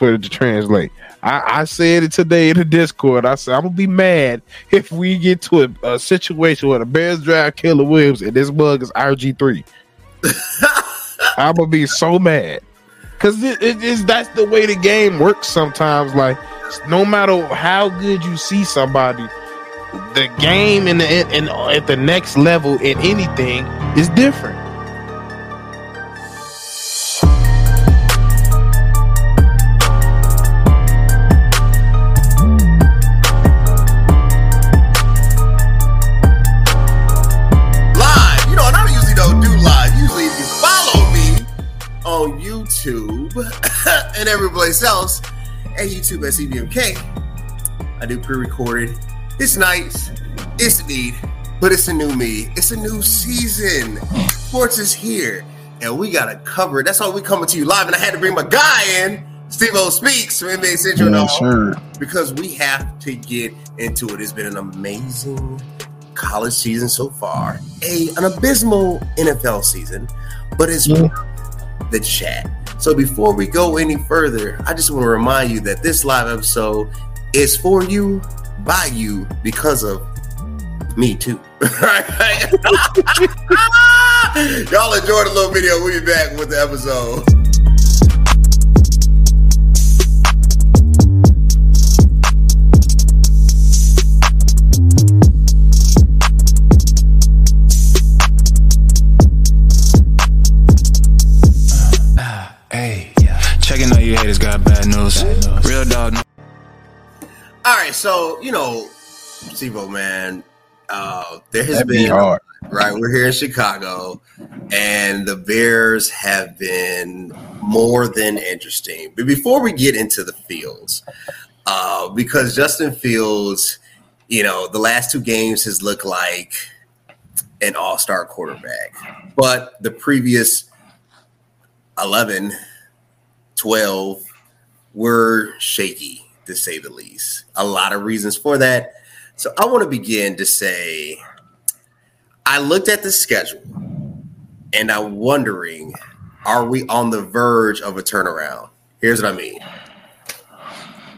for it to translate. I, I said it today in the Discord. I said I'm gonna be mad if we get to a, a situation where the Bears draft Caleb Williams and this bug is RG three. I'm gonna be so mad because it, it is that's the way the game works. Sometimes, like no matter how good you see somebody, the game in the and at the next level in anything is different. And every place else at YouTube at CVMK, I do pre-recorded. It's nice. It's neat, but it's a new me. It's a new season. Sports is here, and we got to cover it. That's why we coming to you live. And I had to bring my guy in, Steve O Speaks from NBA Central, all, sure. because we have to get into it. It's been an amazing college season so far, a an abysmal NFL season, but it's worth the chat. So before we go any further, I just want to remind you that this live episode is for you, by you, because of me too. Y'all enjoyed the little video. We'll be back with the episode. Got. Real dog. All right, so you know, Sivo man, uh, there has That'd be been hard. right. We're here in Chicago, and the Bears have been more than interesting. But before we get into the fields, uh, because Justin Fields, you know, the last two games has looked like an all-star quarterback, but the previous 11, 12 were shaky to say the least. A lot of reasons for that. So I want to begin to say I looked at the schedule and I'm wondering are we on the verge of a turnaround? Here's what I mean.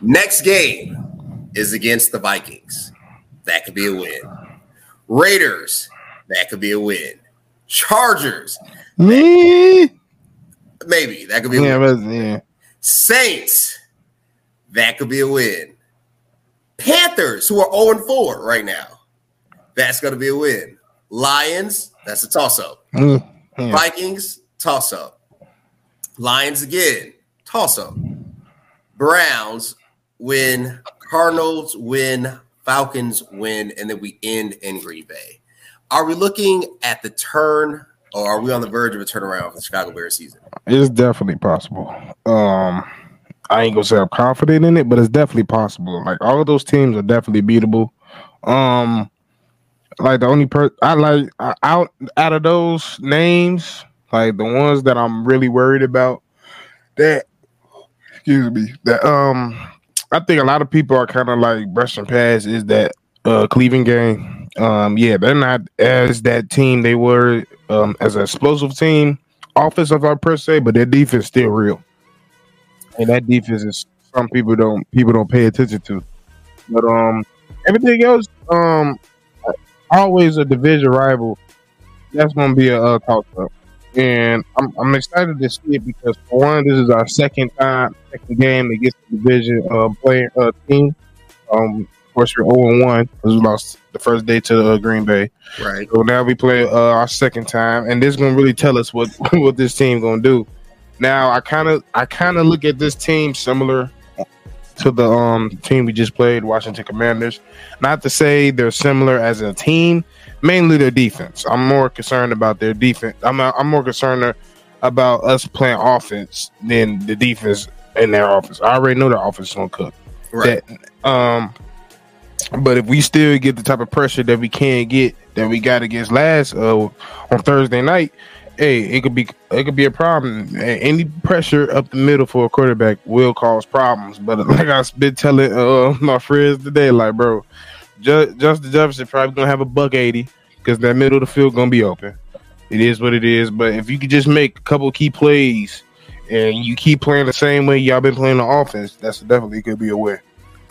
Next game is against the Vikings. That could be a win. Raiders, that could be a win. Chargers, Me? maybe that could be a yeah, win. but, yeah. Saints, that could be a win. Panthers, who are 0 4 right now, that's going to be a win. Lions, that's a toss up. Mm, yeah. Vikings, toss up. Lions again, toss up. Browns win. Cardinals win. Falcons win. And then we end in Green Bay. Are we looking at the turn or are we on the verge of a turnaround for the Chicago Bears season? It's definitely possible. Um, I ain't gonna say I'm confident in it, but it's definitely possible. Like all of those teams are definitely beatable. Um, like the only per I like out out of those names, like the ones that I'm really worried about. That excuse me. That um, I think a lot of people are kind of like brushing past is that uh Cleveland game. Um, yeah, they're not as that team they were um as an explosive team offensive are per se, but their defense still real. And that defense is some people don't people don't pay attention to. But um everything else, um always a division rival. That's gonna be a uh, toss up. And I'm I'm excited to see it because for one, this is our second time, second game against the division uh player uh team. Um of course we're 0 1 because we lost the first day to uh, Green Bay. Right. So now we play uh, our second time, and this is gonna really tell us what what this team gonna do. Now I kind of I kind of look at this team similar to the um team we just played, Washington Commanders. Not to say they're similar as a team, mainly their defense. I'm more concerned about their defense. I'm I'm more concerned about us playing offense than the defense in their offense. I already know their offense is gonna cook. Right. That, um, but if we still get the type of pressure that we can get that we got against last uh, on Thursday night, hey, it could be it could be a problem. Any pressure up the middle for a quarterback will cause problems. But like I've been telling uh, my friends today, like bro, Ju- Justin Jefferson probably gonna have a buck eighty because that middle of the field gonna be open. It is what it is. But if you could just make a couple key plays and you keep playing the same way y'all been playing the offense, that's definitely could be a way.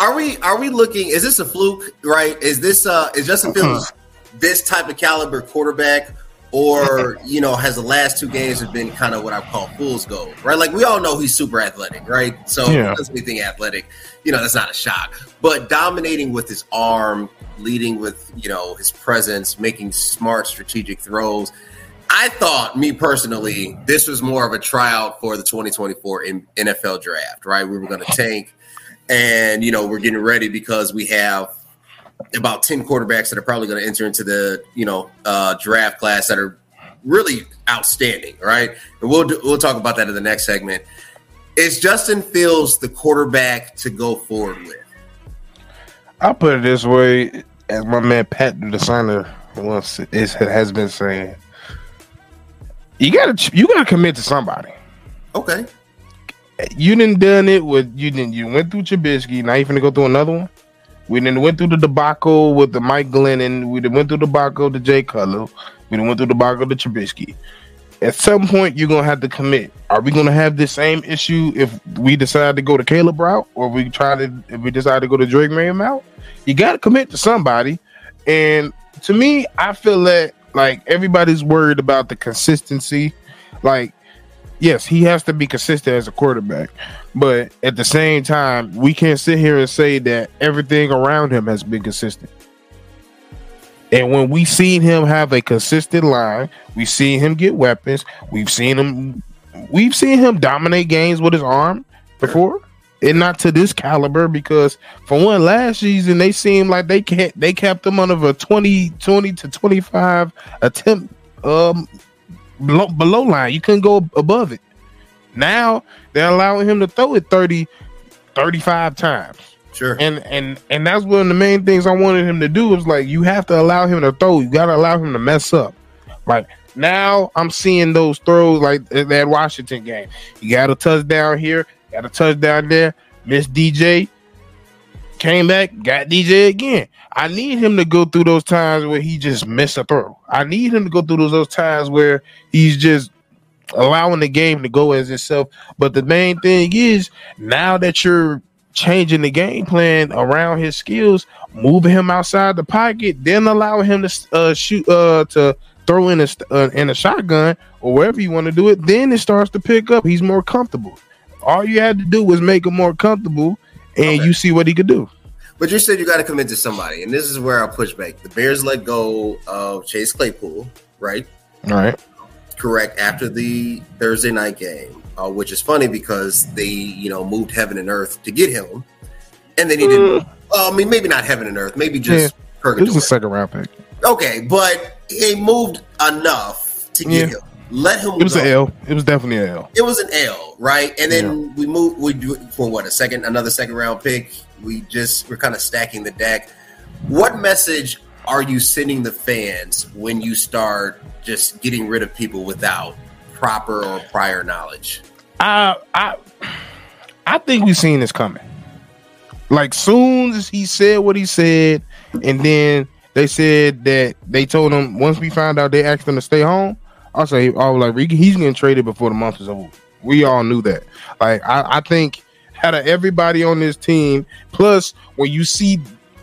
Are we are we looking? Is this a fluke? Right? Is this uh is Justin Fields this type of caliber quarterback, or you know has the last two games have been kind of what I call fool's gold? Right? Like we all know he's super athletic, right? So Yeah. does anything athletic, you know that's not a shock. But dominating with his arm, leading with you know his presence, making smart strategic throws. I thought, me personally, this was more of a tryout for the 2024 NFL draft, right? We were going to tank, and you know we're getting ready because we have about 10 quarterbacks that are probably going to enter into the you know uh, draft class that are really outstanding, right? And we'll do, we'll talk about that in the next segment. Is Justin Fields the quarterback to go forward with? I'll put it this way, as my man Pat the designer once is, has been saying, you gotta you gotta commit to somebody. Okay, You didn't done it with you didn't you went through Trubisky. Now you finna go through another one. We didn't went through the debacle with the Mike Glennon. We done went through the debacle to Jay Cutler. We done went through the debacle to Trubisky. At some point, you're gonna have to commit. Are we gonna have this same issue if we decide to go to Caleb route, or we try to if we decide to go to Drake May? You got to commit to somebody. And to me, I feel that like everybody's worried about the consistency. Like, yes, he has to be consistent as a quarterback, but at the same time, we can't sit here and say that everything around him has been consistent. And when we seen him have a consistent line, we've seen him get weapons. We've seen him, we've seen him dominate games with his arm before, and not to this caliber. Because for one, last season they seemed like they kept they kept him under a 20, 20 to twenty five attempt um below, below line. You couldn't go above it. Now they're allowing him to throw it 30, 35 times. sure. And and and that's one of the main things I wanted him to do was like you have to allow him to throw. You gotta allow him to mess up. Like now I'm seeing those throws like that Washington game. You got a touchdown here, got a touchdown there, miss DJ, came back, got DJ again. I need him to go through those times where he just missed a throw. I need him to go through those, those times where he's just allowing the game to go as itself. But the main thing is now that you're changing the game plan around his skills, moving him outside the pocket, then allowing him to uh, shoot uh, to throw in a uh, in a shotgun or wherever you want to do it. Then it starts to pick up. He's more comfortable. All you had to do was make him more comfortable, and Okay. you see what he could do. But you said you got to commit to somebody, and this is where I'll push back. The Bears let go of Chase Claypool, right? All right. Correct after the Thursday night game, uh, which is funny because they, you know, moved heaven and earth to get him, and then he didn't. Well, I mean, maybe not heaven and earth, maybe just This is a second round pick. okay, but he moved enough to get Yeah. him. Let him. It was go. an L. It was definitely an L. It was an L, right? And then we moved. We do it for what a second, another second round pick. We just we're kind of stacking the deck. What message are you sending the fans when you start just getting rid of people without proper or prior knowledge? I I I think we've seen this coming. Like soon as he said what he said, and then they said that they told him once we found out they asked him to stay home. I'll say I was like he's getting traded before the month is over. We all knew that. Like I, I think out of everybody on this team, plus when you see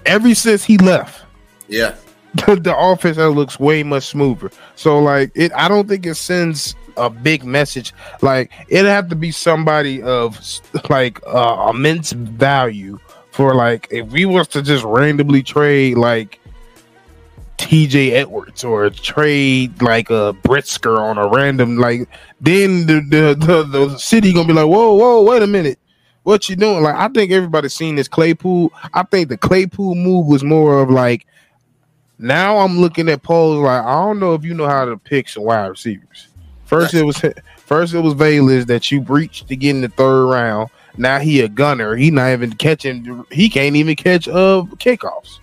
every since he left, Yeah, the offense that looks way much smoother. So like it, I don't think it sends a big message. Like it'd have to be somebody of like uh, immense value for like if we was to just randomly trade like TJ Edwards or trade like a Brisker on a random like then the the, the the city gonna be like whoa whoa wait a minute what you doing like I think everybody's seen this Claypool I think the Claypool move was more of like now I'm looking at polls like I don't know if you know how to pick some wide receivers. First it was first it was Velus that you breached to get in the third round. Now he a gunner. He not even catching. He can't even catch uh kickoffs.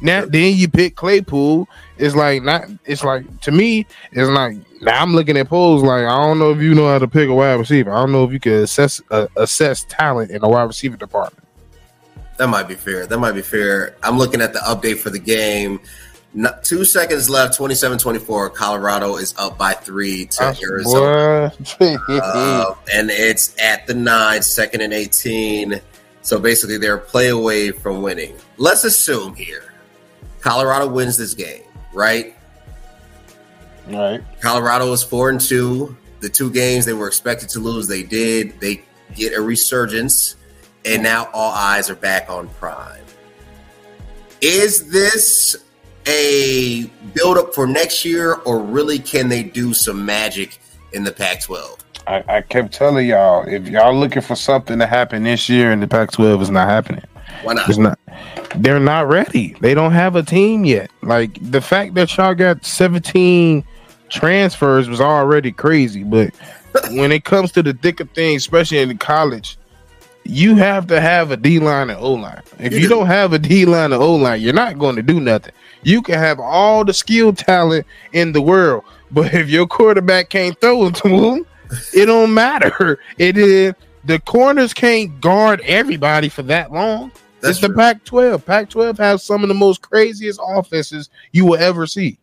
Now then you pick Claypool. It's like not. It's like to me. It's like now I'm looking at polls like I don't know if you know how to pick a wide receiver. I don't know if you can assess uh, assess talent in the wide receiver department. that might be fair. That might be fair. I'm looking at the update for the game. Two seconds left, 27-24. Colorado is up by three to That's- Arizona. Uh, and it's at the nine, second and 18. So basically, they're a play away from winning. Let's assume here Colorado wins this game, right? right. Colorado is four and two. The two games they were expected to lose, they did. They get a resurgence, and now all eyes are back on Prime. Is this a build up for next year, or really can they do some magic in the Pac 12? I, I kept telling y'all if y'all looking for something to happen this year in the Pac-12, it's not happening. Why not? Not. They're not ready. They don't have a team yet. Like the fact that y'all got 17 transfers was already crazy. But when it comes to the thick of things, especially in college, you have to have a D line and O line. If You you do. don't have a D line and O line, you're not going to do nothing. You can have all the skill talent in the world, but if your quarterback can't throw it to him, it don't matter. It is the corners can't guard everybody for that long. That's it's the. Pac 12. Pac 12 has some of the most craziest offenses you will ever see.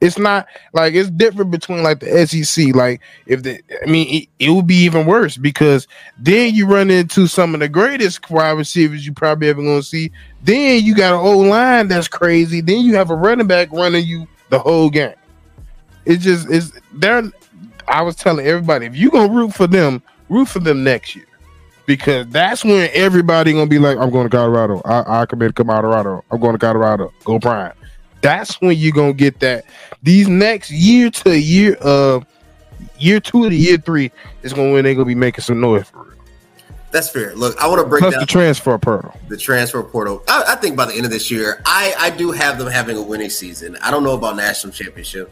It's not like it's different between like the SEC. Like, if the, I mean, it, it would be even worse because then you run into some of the greatest wide receivers you probably ever going to see. Then you got an old line that's crazy. Then you have a running back running you the whole game. It just is. They're. I was telling everybody if you gonna root for them, root for them next year because that's when everybody gonna be like, I'm going to Colorado. I, I commit to Colorado. I'm going to Colorado. Go Prime. That's when you gonna get that. These next year to year, uh, year two to year three is gonna when they gonna be making some noise for real. That's fair. Look, I want to break Plus down the transfer portal. the transfer portal. I, I think by the end of this year, I, I do have them having a winning season. I don't know about national championship,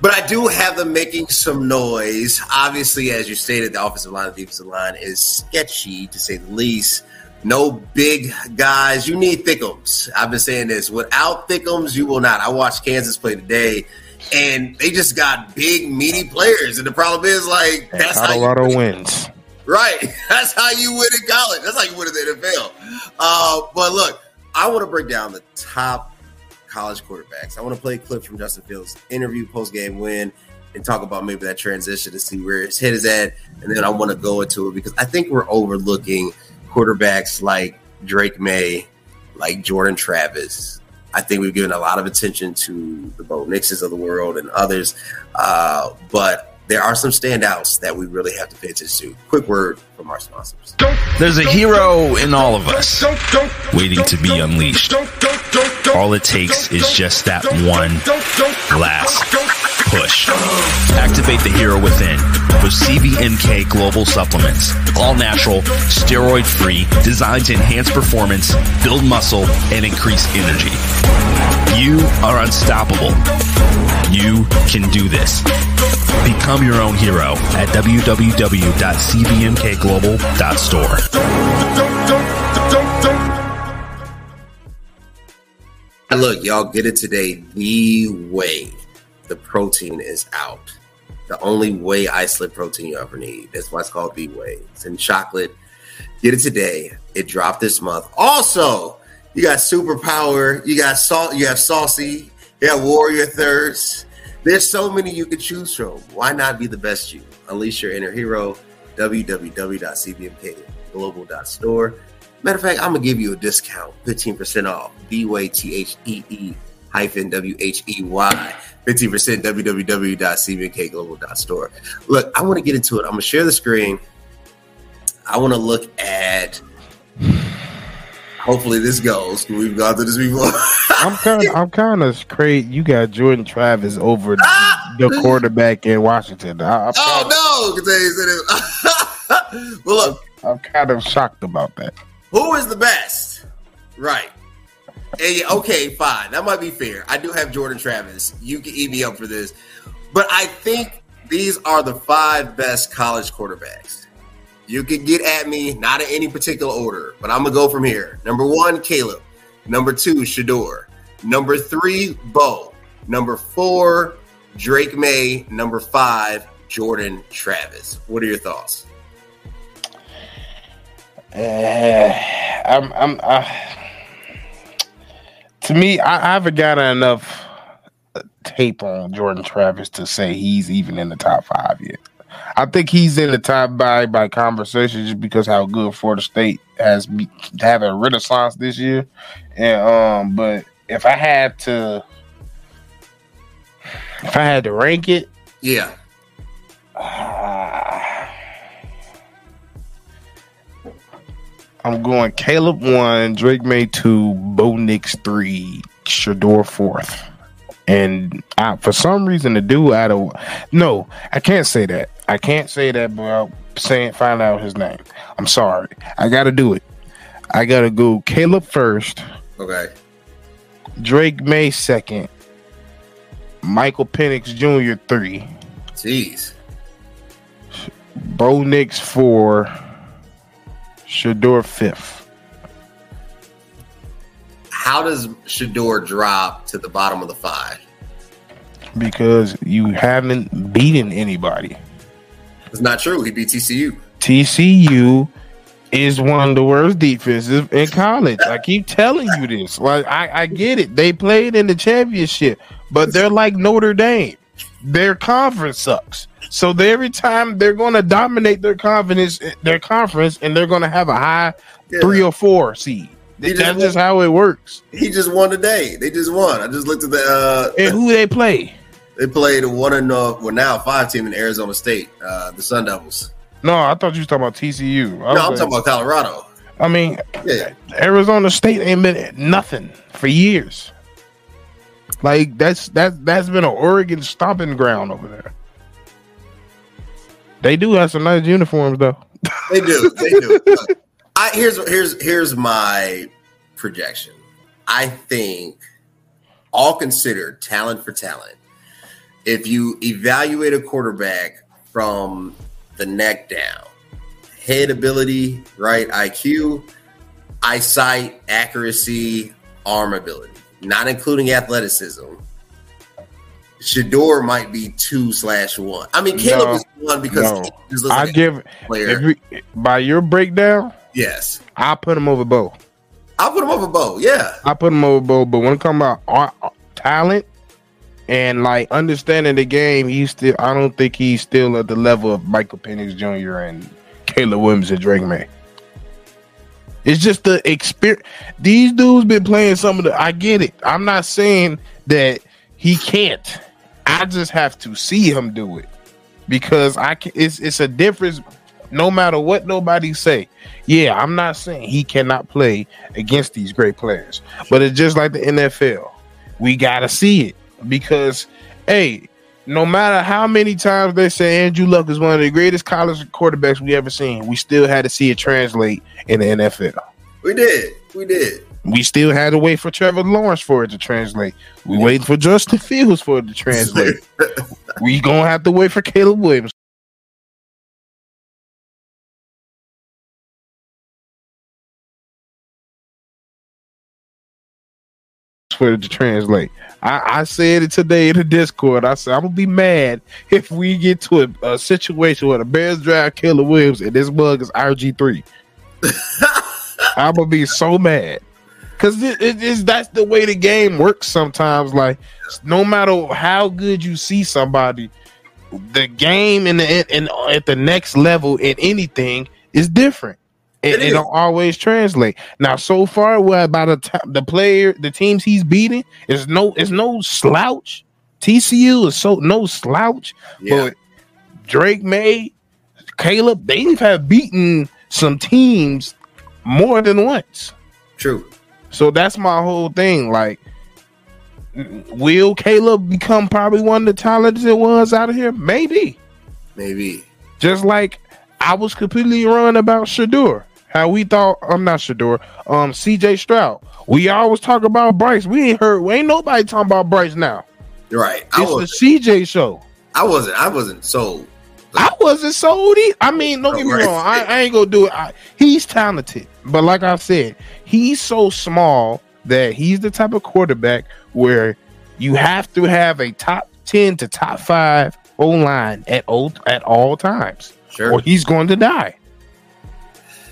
but I do have them making some noise. Obviously, as you stated, the offensive line and defensive line is sketchy to say the least. No big guys. You need thickums. I've been saying this. Without thickums, you will not. I watched Kansas play today, and they just got big, meaty players. And the problem is, like, that's how you Colorado wins. Right. That's how you win in college. That's how you win in the NFL. Uh, but look, I want to break down the top college quarterbacks. I want to play clips from Justin Fields' interview, post game win, and talk about maybe that transition to see where his head is at. And then I want to go into it because I think we're overlooking quarterbacks like Drake May, like Jordan Travis. I think we've given a lot of attention to the Bo Nixes of the world and others. Uh, but there are some standouts that we really have to pay attention to. Quick word from our sponsors. There's a hero in all of us waiting to be unleashed. All it takes is just that one last push. Activate the hero within with CVMK Global Supplements. All natural, steroid free, designed to enhance performance, build muscle, and increase energy. You are unstoppable. You can do this. Become your own hero at www.cvmkglobal.store. And look, y'all get it today. The way the protein is out. The only whey isolate protein you ever need. That's why it's called the whey. It's in chocolate. Get it today. It dropped this month. Also, you got superpower. You got salt. You have saucy. You have warrior thirst. There's so many you could choose from. Why not be the best you? Unleash your inner hero. www.cvmkglobal.store. Matter of fact, I'm gonna give you a discount, 15% off. B-Way T-H-E-E hyphen W-H-E-Y. 15% www.cvmkglobal.store. Look, I want to get into it. I'm gonna share the screen. I want to look at hopefully this goes. We've gone through this before. I'm kind of, I'm kind of crazy. You got Jordan Travis over ah! the quarterback in Washington. I, oh no! 'cause they said well, look, I'm kind of shocked about that. Who is the best? Right. And okay, fine. That might be fair. I do have Jordan Travis. You can eat me up for this. But I think these are the five best college quarterbacks. You can get at me, not in any particular order, but I'm going to go from here. Number one, Caleb. Number two, Shedeur. Number three, Bo. Number four, Drake May. Number five, Jordan Travis. What are your thoughts? Uh, I'm, I'm, uh, to me, I, I haven't got enough tape on Jordan Travis to say he's even in the top five yet. I think he's in the top by by conversation just because how good Florida State has be, have a renaissance this year, and um. But if I had to, if I had to rank it, Yeah. uh, I'm going Caleb one, Drake May two, Bo Nix three, Shedeur fourth. And I, for some reason, the dude out of no, I can't say that. I can't say that without saying find out his name. I'm sorry. I got to do it. I got to go Caleb first, Okay. Drake May second, Michael Penix Jr. three, Jeez. Bo Nix four, Shedeur fifth. How does Shedeur drop to the bottom of the five? because you haven't beaten anybody. It's not true. He beat TCU. TCU is one of the worst defenses in college. I keep telling you this. Like I, I get it. They played in the championship, but they're like Notre Dame. Their conference sucks. So they, every time they're going to dominate their confidence, their conference, and they're going to have a high Yeah. three or four seed. That's just how it works. He just won today. They just won. I just looked at the. Uh, And who they play? they played one and uh, well now five team in Arizona State, uh, the Sun Devils. No, I thought you was talking about TCU. I No, I'm talking about Colorado. I mean, Yeah, Arizona State ain't been nothing for years. Like that's that that's been an Oregon stomping ground over there. They do have some nice uniforms though. they do. They do. Look, I here's here's here's my projection. I think all considered talent for talent. If you evaluate a quarterback from the neck down, head ability, right, IQ, eyesight, accuracy, arm ability, not including athleticism. Shedeur might be two slash one. I mean, Caleb No, is one because no. I like give player. if we, by your breakdown, yes, I put him over Bo. I'll put him over Bo. Yeah, I put him over Bo. But when it comes about art, uh, talent and like understanding the game, he's still. I don't think he's still at the level of Michael Penix Jr. and Caleb Williams and Drake May. It's just the experience. These dudes been playing some of the. I get it. I'm not saying that he can't. I just have to see him do it because I can. It's it's a difference. No matter what nobody say, yeah, I'm not saying he cannot play against these great players, but it's just like the NFL. We gotta see it because, hey, no matter how many times they say Andrew Luck is one of the greatest college quarterbacks we ever seen, we still had to see it translate in the NFL. we did. We did. We still had to wait for Trevor Lawrence for it to translate. We waiting for Justin Fields for it to translate. we gonna have to wait for Caleb Williams. For it to translate, I, I said it today in the Discord. I said I'm gonna be mad if we get to a, a situation where the Bears drive Caleb Williams and this mug is RG three. I'm gonna be so mad because it, it is that's the way the game works. Sometimes, like no matter how good you see somebody, the game in the in, at the next level in anything is different. It, It it don't always translate. Now, so far, what by the time the player, the teams he's beating is no is no slouch. TCU is so no slouch, Yeah. but Drake May, Caleb, they have beaten some teams more than once. True. So that's my whole thing. Like, will Caleb become probably one of the talented ones out of here? Maybe. Maybe. Just like I was completely wrong about Shedeur. How we thought I'm not Shedeur. Um, CJ Stroud. We always talk about Bryce. We ain't heard. We ain't nobody talking about Bryce now. Right. I It's was. the CJ show. I wasn't. I wasn't sold. I wasn't sold. I mean, don't get me wrong. I, I ain't gonna do it. I, he's talented, but like I said, he's so small that he's the type of quarterback where you have to have a top ten to top five O line at all at all times, Sure. or he's going to die.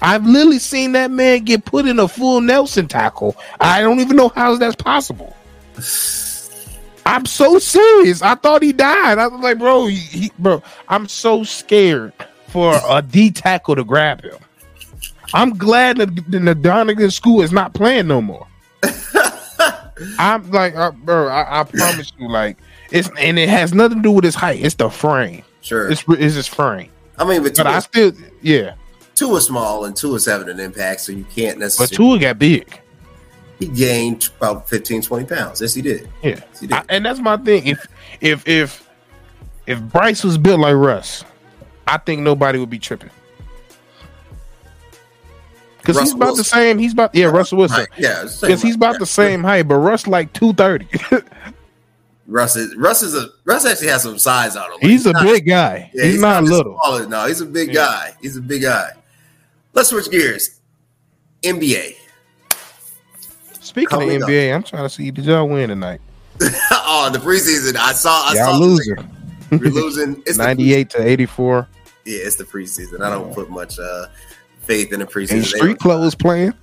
I've literally seen that man get put in a full Nelson tackle. I don't even know how that's possible. I'm so serious. I thought he died. I was like, bro, he, he, bro, I'm so scared for a D tackle to grab him. I'm glad that the, the Donegan school is not playing no more. I'm like, uh, bro, I, I, promise you, like, it's and it has nothing to do with his height. It's the frame. Sure, it's it's his frame. I mean, but, but I still, yeah. Tua small and Tua's having an impact, so you can't necessarily. But Tua got big. He gained about 15, 20 pounds. Yes, he did. Yeah, yes, he did. I, and that's my thing. If if if if Bryce was built like Russ, I think nobody would be tripping. Because he's about Wilson. the same. He's about yeah, Russell Wilson. Height. Yeah, because he's about yeah. the same height, but Russ like two thirty. Russ is Russ is a Russ actually has some size on him. Like, he's, he's, a not, big guy. Yeah, he's, he's not, not little. Smaller. No, he's a big yeah. guy. He's a big guy. Let's switch gears. NBA. Speaking Coming of NBA, up. I'm trying to see did y'all win tonight? oh, the preseason. I saw. I y'all saw losing. We're losing. It's 98 to 84. Yeah, it's the preseason. I don't put much uh, faith in the preseason. And street clothes playing.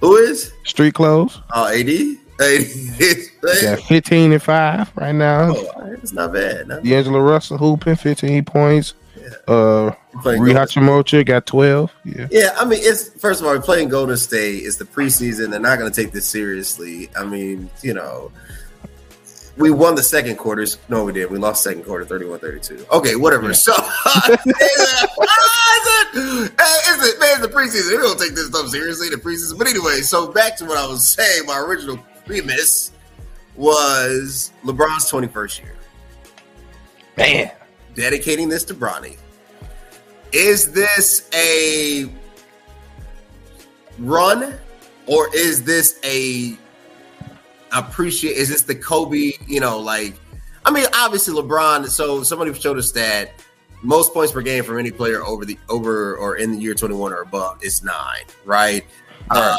Who is street clothes? Oh, AD. yeah, 15 and 5 right now. Oh, it's not bad. Not D'Angelo Russell hooping 15 points. Yeah. Uh Rui got 12. Yeah. Yeah, I mean it's first of all, we're playing Golden State. It's the preseason. They're not gonna take this seriously. I mean, you know, we won the second quarters. No, we did. We lost second quarter 31-32. Okay, whatever. Yeah. So it's, it, man, it's the preseason. We don't take this stuff seriously, the preseason. But anyway, so back to what I was saying, my original premise was LeBron's 21st year. Man. Dedicating this to Bronny. Is this a run or is this a appreciate is this the Kobe, you know, like I mean, obviously LeBron, so somebody showed us that most points per game from any player over the over or in the year 21 or above is nine, right? Uh,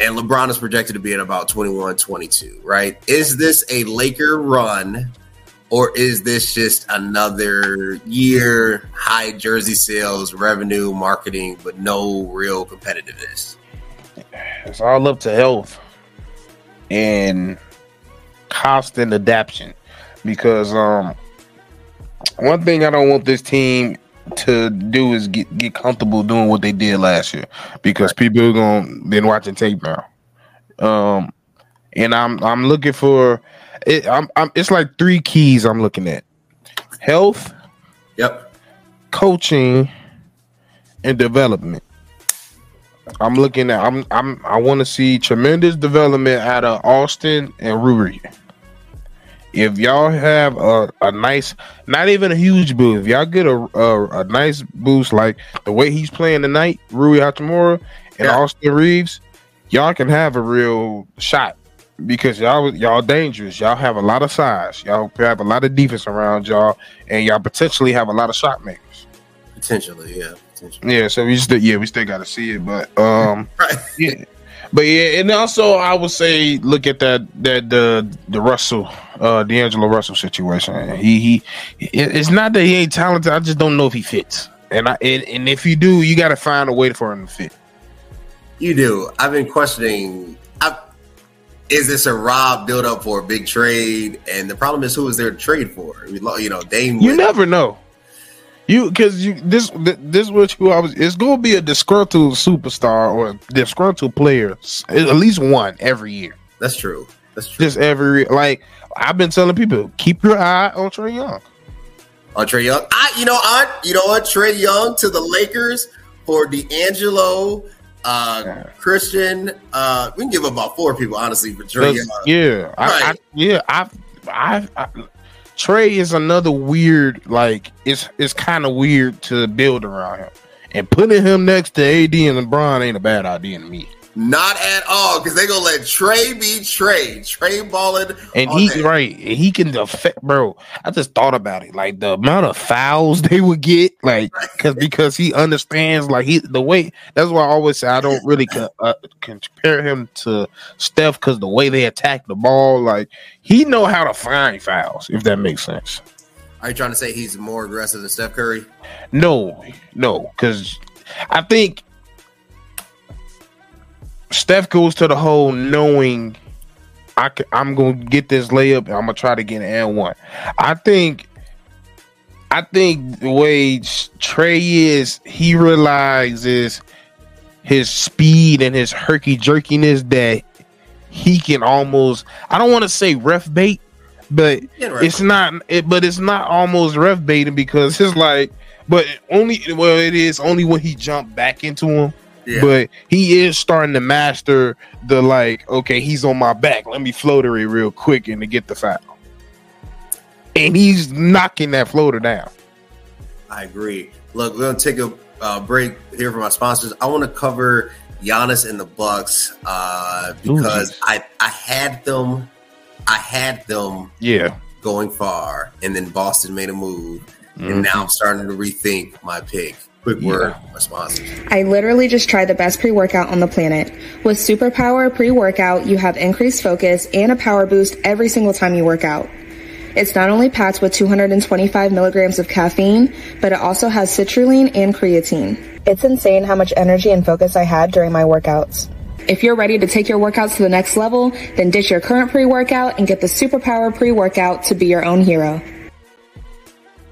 and LeBron is projected to be at about 21, 22, right? Is this a Laker run or is this just another year high jersey sales, revenue, marketing, but no real competitiveness? It's all up to health and constant adaptation because um one thing I don't want this team to do is get, get comfortable doing what they did last year because people are gonna been watching tape now. Um, and I'm I'm looking for it. I'm, I'm it's like three keys I'm looking at: health, yep, coaching, and development. I'm looking at I'm I'm I want to see tremendous development out of Austin and Rui if y'all have a, a nice, not even a huge boost, if y'all get a, a, a nice boost like the way he's playing tonight, Rui Hachimura and yeah. Austin Reaves, y'all can have a real shot because y'all y'all dangerous. Y'all have a lot of size. Y'all have a lot of defense around y'all, and y'all potentially have a lot of shot makers. Potentially, yeah. Potentially. Yeah, so we still yeah we still got to see it, but um, right. yeah. But yeah, and also I would say look at that that the the Russell uh D'Angelo Russell situation. He he it's not that he ain't talented. I just don't know if he fits. And I and, and if you do, you got to find a way for him to fit. You do. I've been questioning. Is this a Rob build up for a big trade? And the problem is, who is there to trade for? You know, Dame. You never know. You because you this this what you always it's gonna be a disgruntled superstar or disgruntled player at least one every year. That's true. That's true. Just every like I've been telling people keep your eye on Trae Young. On Trae Young, I you know I you know what Trae Young to the Lakers for D'Angelo, uh, yeah. Christian. Uh, we can give about four people honestly for Trae Young. Yeah, right. I, I, yeah, I've I've. I, Trae is another weird, like it's it's kind of weird to build around him, and putting him next to AD and LeBron ain't a bad idea to me. Not at all, because they gonna let Trae be Trae. Trae balling, and he right, he can affect, bro. I just thought about it, like the amount of fouls they would get, like because because he understands, like he the way. That's why I always say I don't really co- uh, compare him to Steph because the way they attack the ball, like he know how to find fouls, if that makes sense. Are you trying to say he's more aggressive than Steph Curry? No, no, because I think Steph goes to the hole knowing I can, I'm gonna get this layup. and I'm gonna try to get an and one. I think. I think the way Trae is, he realizes his speed and his herky jerkiness that he can almost. I don't want to say ref bait, but it's not. It, but it's not almost ref baiting because it's like. But only well, it is only when he jumped back into him yeah. But he is starting to master the like, okay, he's on my back. Let me floater it real quick and to get the foul. And he's knocking that floater down. I agree. Look, we're gonna take a uh, break here for my sponsors. I want to cover Giannis and the Bucks uh, because Ooh, I I had them, I had them, yeah, going far, and then Boston made a move, mm-hmm. and now I'm starting to rethink my pick quick word yeah. response. I literally just tried the best pre workout on the planet. With Superpower pre workout, you have increased focus and a power boost every single time you work out. It's not only packed with 225 milligrams of caffeine, but it also has citrulline and creatine. It's insane how much energy and focus I had during my workouts. If you're ready to take your workouts to the next level, then ditch your current pre workout and get the Superpower pre workout to be your own hero.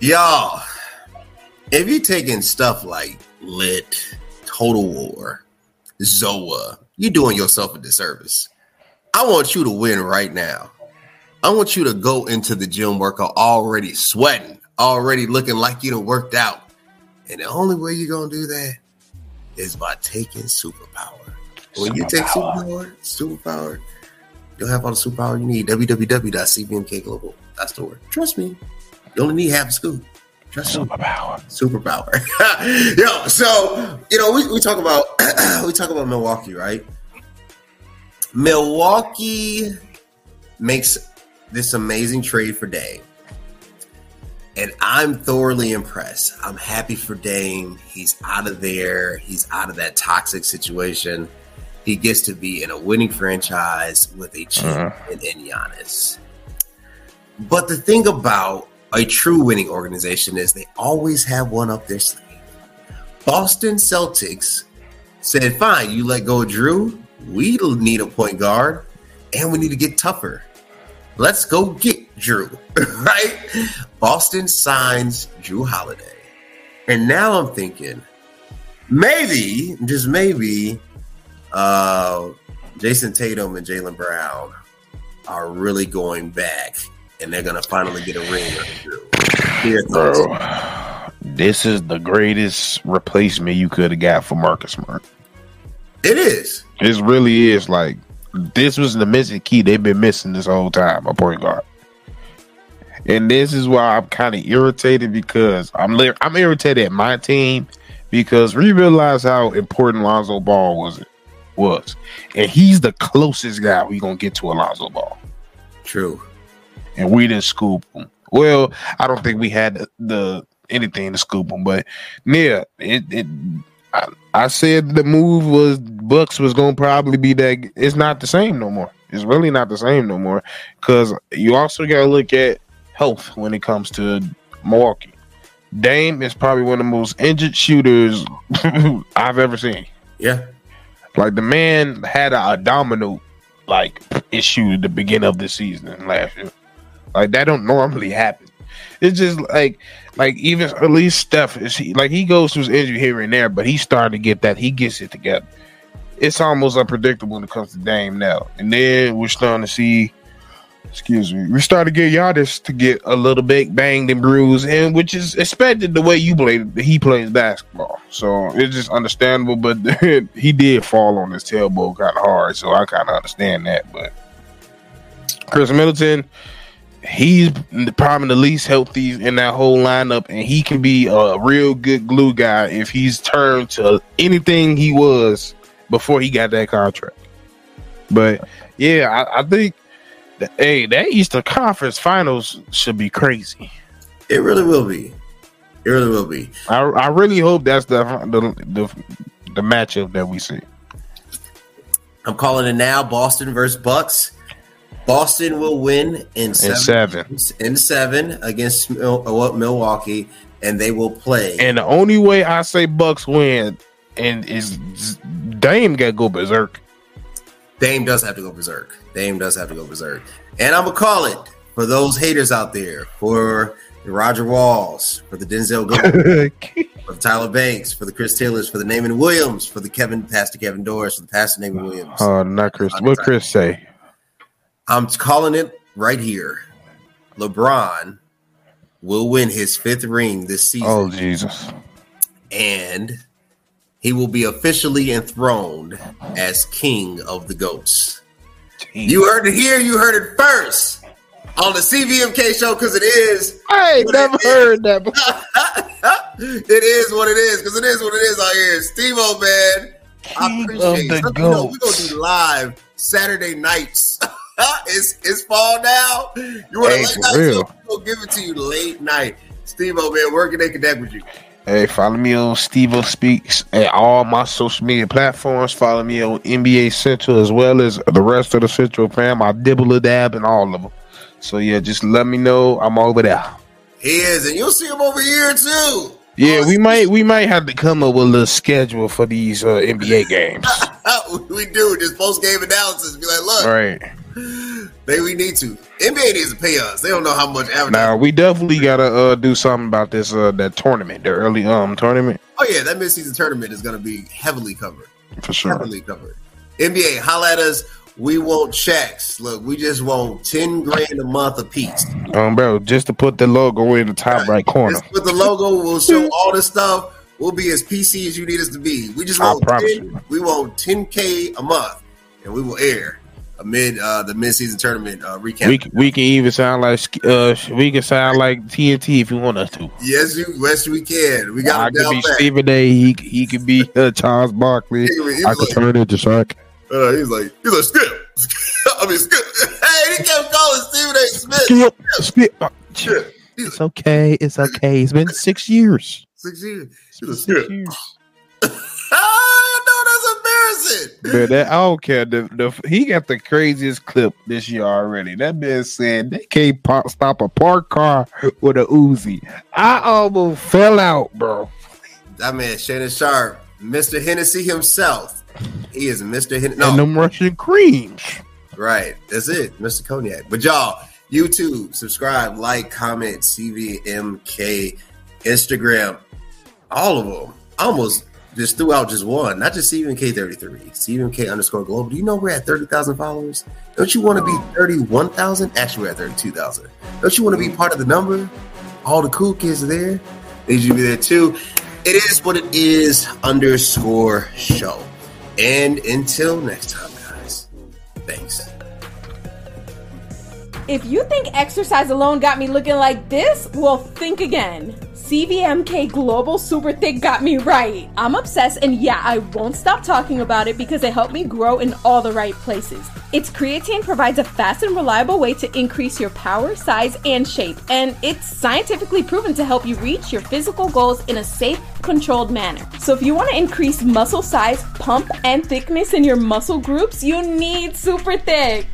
Y'all if you're taking stuff like Lit, Total War, Zoa, you're doing yourself a disservice. I want you to win right now. I want you to go into the gym workout already sweating, already looking like you done worked out. And the only way you're gonna do that is by taking superpower. When superpower. you take superpower, superpower, you'll have all the superpower you need. www.cvmkglobal.store. Trust me, you only need half a scoop. Just superpower. Superpower. Yo, so you know, we, we talk about we talk about Milwaukee, right? Milwaukee makes this amazing trade for Dame. And I'm thoroughly impressed. I'm happy for Dame. He's out of there. He's out of that toxic situation. He gets to be in a winning franchise with a champion uh-huh. in Giannis. But the thing about a true winning organization is they always have one up their sleeve. Boston Celtics said, fine, you let go of Jrue. We need a point guard and we need to get tougher. Let's go get Jrue, right? Boston signs Jrue Holiday. And now I'm thinking, maybe, just maybe, uh, Jayson Tatum and Jaylen Brown are really going back and they're gonna finally get a ring. Bro, this is the greatest replacement you could have got for Marcus Smart. It is. It really is. Like this was the missing key they've been missing this whole time. A point guard. And this is why I'm kind of irritated because I'm li- I'm irritated at my team because we realize how important Lonzo Ball was was, and he's the closest guy we gonna get to Lonzo Ball. True and we didn't scoop them. Well, I don't think we had the, the anything to scoop them, but yeah, it, it I, I, said the move was Bucks was gonna probably be that. It's not the same no more. It's really not the same no more because you also got to look at health when it comes to Milwaukee. Dame is probably one of the most injured shooters I've ever seen. Yeah, like the man had a, a domino like issue at the beginning of the season last year. Like that don't normally happen. It's just like like even at least Steph is he like he goes through his injury here and there, but he's starting to get that he gets it together. It's almost unpredictable when it comes to Dame now. And then we're starting to see excuse me, we started to get Giannis to get a little bit banged and bruised, and which is expected the way you play he plays basketball. So it's just understandable, but he did fall on his tailbone kind of hard, so I kind of understand that. But Khris Middleton, he's probably the least healthy in that whole lineup, and he can be a real good glue guy if he's turned to anything he was before he got that contract. But yeah, I, I think that, hey, that Eastern Conference Finals should be crazy. It really will be. It really will be. I, I really hope that's the the the, the matchup that we see. I'm calling it now. Boston versus Bucks. Boston will win in seven, in seven, in seven against uh, Milwaukee, and they will play. And the only way I say Bucks win and is Dame got to go berserk. Dame does have to go berserk. Dame does have to go berserk. And I'm gonna call it for those haters out there, for the Roger Walls, for the Denzel Gold, for the Tyler Banks, for the Chris Taylors, for the Naaman Williams, for the Kevin Pastor Kevin Doris, for the Pastor Naaman Williams. Oh, not Chris. What Chris say? I'm calling it right here. LeBron will win his fifth ring this oh, season. Oh Jesus! And he will be officially enthroned as king of the goats. You heard it here. You heard it first on the CVMK show because it is. I ain't never heard that. it is what it is because it is what it is out here. Steve O man, I appreciate it. You know, we're gonna do live Saturday nights. it's it's fall now. You want Hey, real. We'll give it to you late night. Steve O man, where can they connect with you? Hey, follow me on Steve Speaks at all my social media platforms. Follow me on NBA Central as well as the rest of the Central fam. I dibble a dab and all of them. So yeah, just let me know. I'm over there. He is, and you'll see him over here too. Yeah, we might we might have to come up with a little schedule for these uh, NBA games. we do just post game analysis. Be like, look, right. Maybe we need to. NBA needs to pay us. They don't know how much advertising. Now we definitely gotta uh, do something about this uh, that tournament, the early um tournament Oh yeah, that mid-season tournament is going to be heavily covered. for sure. Heavily covered. NBA, holla at us. We want checks. Look, we just want ten grand a month a piece. Um, bro, just to put the logo in the top right corner. Just with the logo, we'll show all the stuff. We'll be as PC as you need us to be. We just want promise 10, you. we want 10k a month, and we will air amid uh, the mid-season tournament uh, recap. We we can even sound like uh we can sound like TNT if you want us to. yes, you, yes, we can. We got I could be pat. Stephen A. He he could be uh, Charles Barkley. He he I could like- turn into Shaq. Uh, he's like, he's like, skip. I mean, skip. hey, he kept calling Stephen A. Smith. Skip, skip. Skip. He's It's okay. It's okay. It's been six years. Six years. It's He's been like, six years. Man, that, I don't care. The, the, he got the craziest clip this year already. That man said they can't pop, stop a parked car with a Uzi. I almost fell out, bro. That man, Shannon Sharpe, Mr. Hennessy himself. He is Mr. Hennessy. No, And them Russian creams. Right. That's it, Mr. Cognac. But y'all, YouTube, subscribe, like, comment, CVMK, Instagram, all of them. Almost just threw out just one, not just CVMK33, CVMK underscore global. Do you know we're at 30,000 followers? Don't you want to be 31,000? Actually, we're at 32,000. Don't you want to be part of the number? All the cool kids are there. You to be there too. It is what it is underscore show. And until next time, guys, thanks. If you think exercise alone got me looking like this, well, think again. CVMK Global Super Thick got me right. I'm obsessed, and yeah, I won't stop talking about it because it helped me grow in all the right places. Its creatine provides a fast and reliable way to increase your power, size, and shape, and it's scientifically proven to help you reach your physical goals in a safe, controlled manner. So if you want to increase muscle size, pump, and thickness in your muscle groups, you need Super Thick.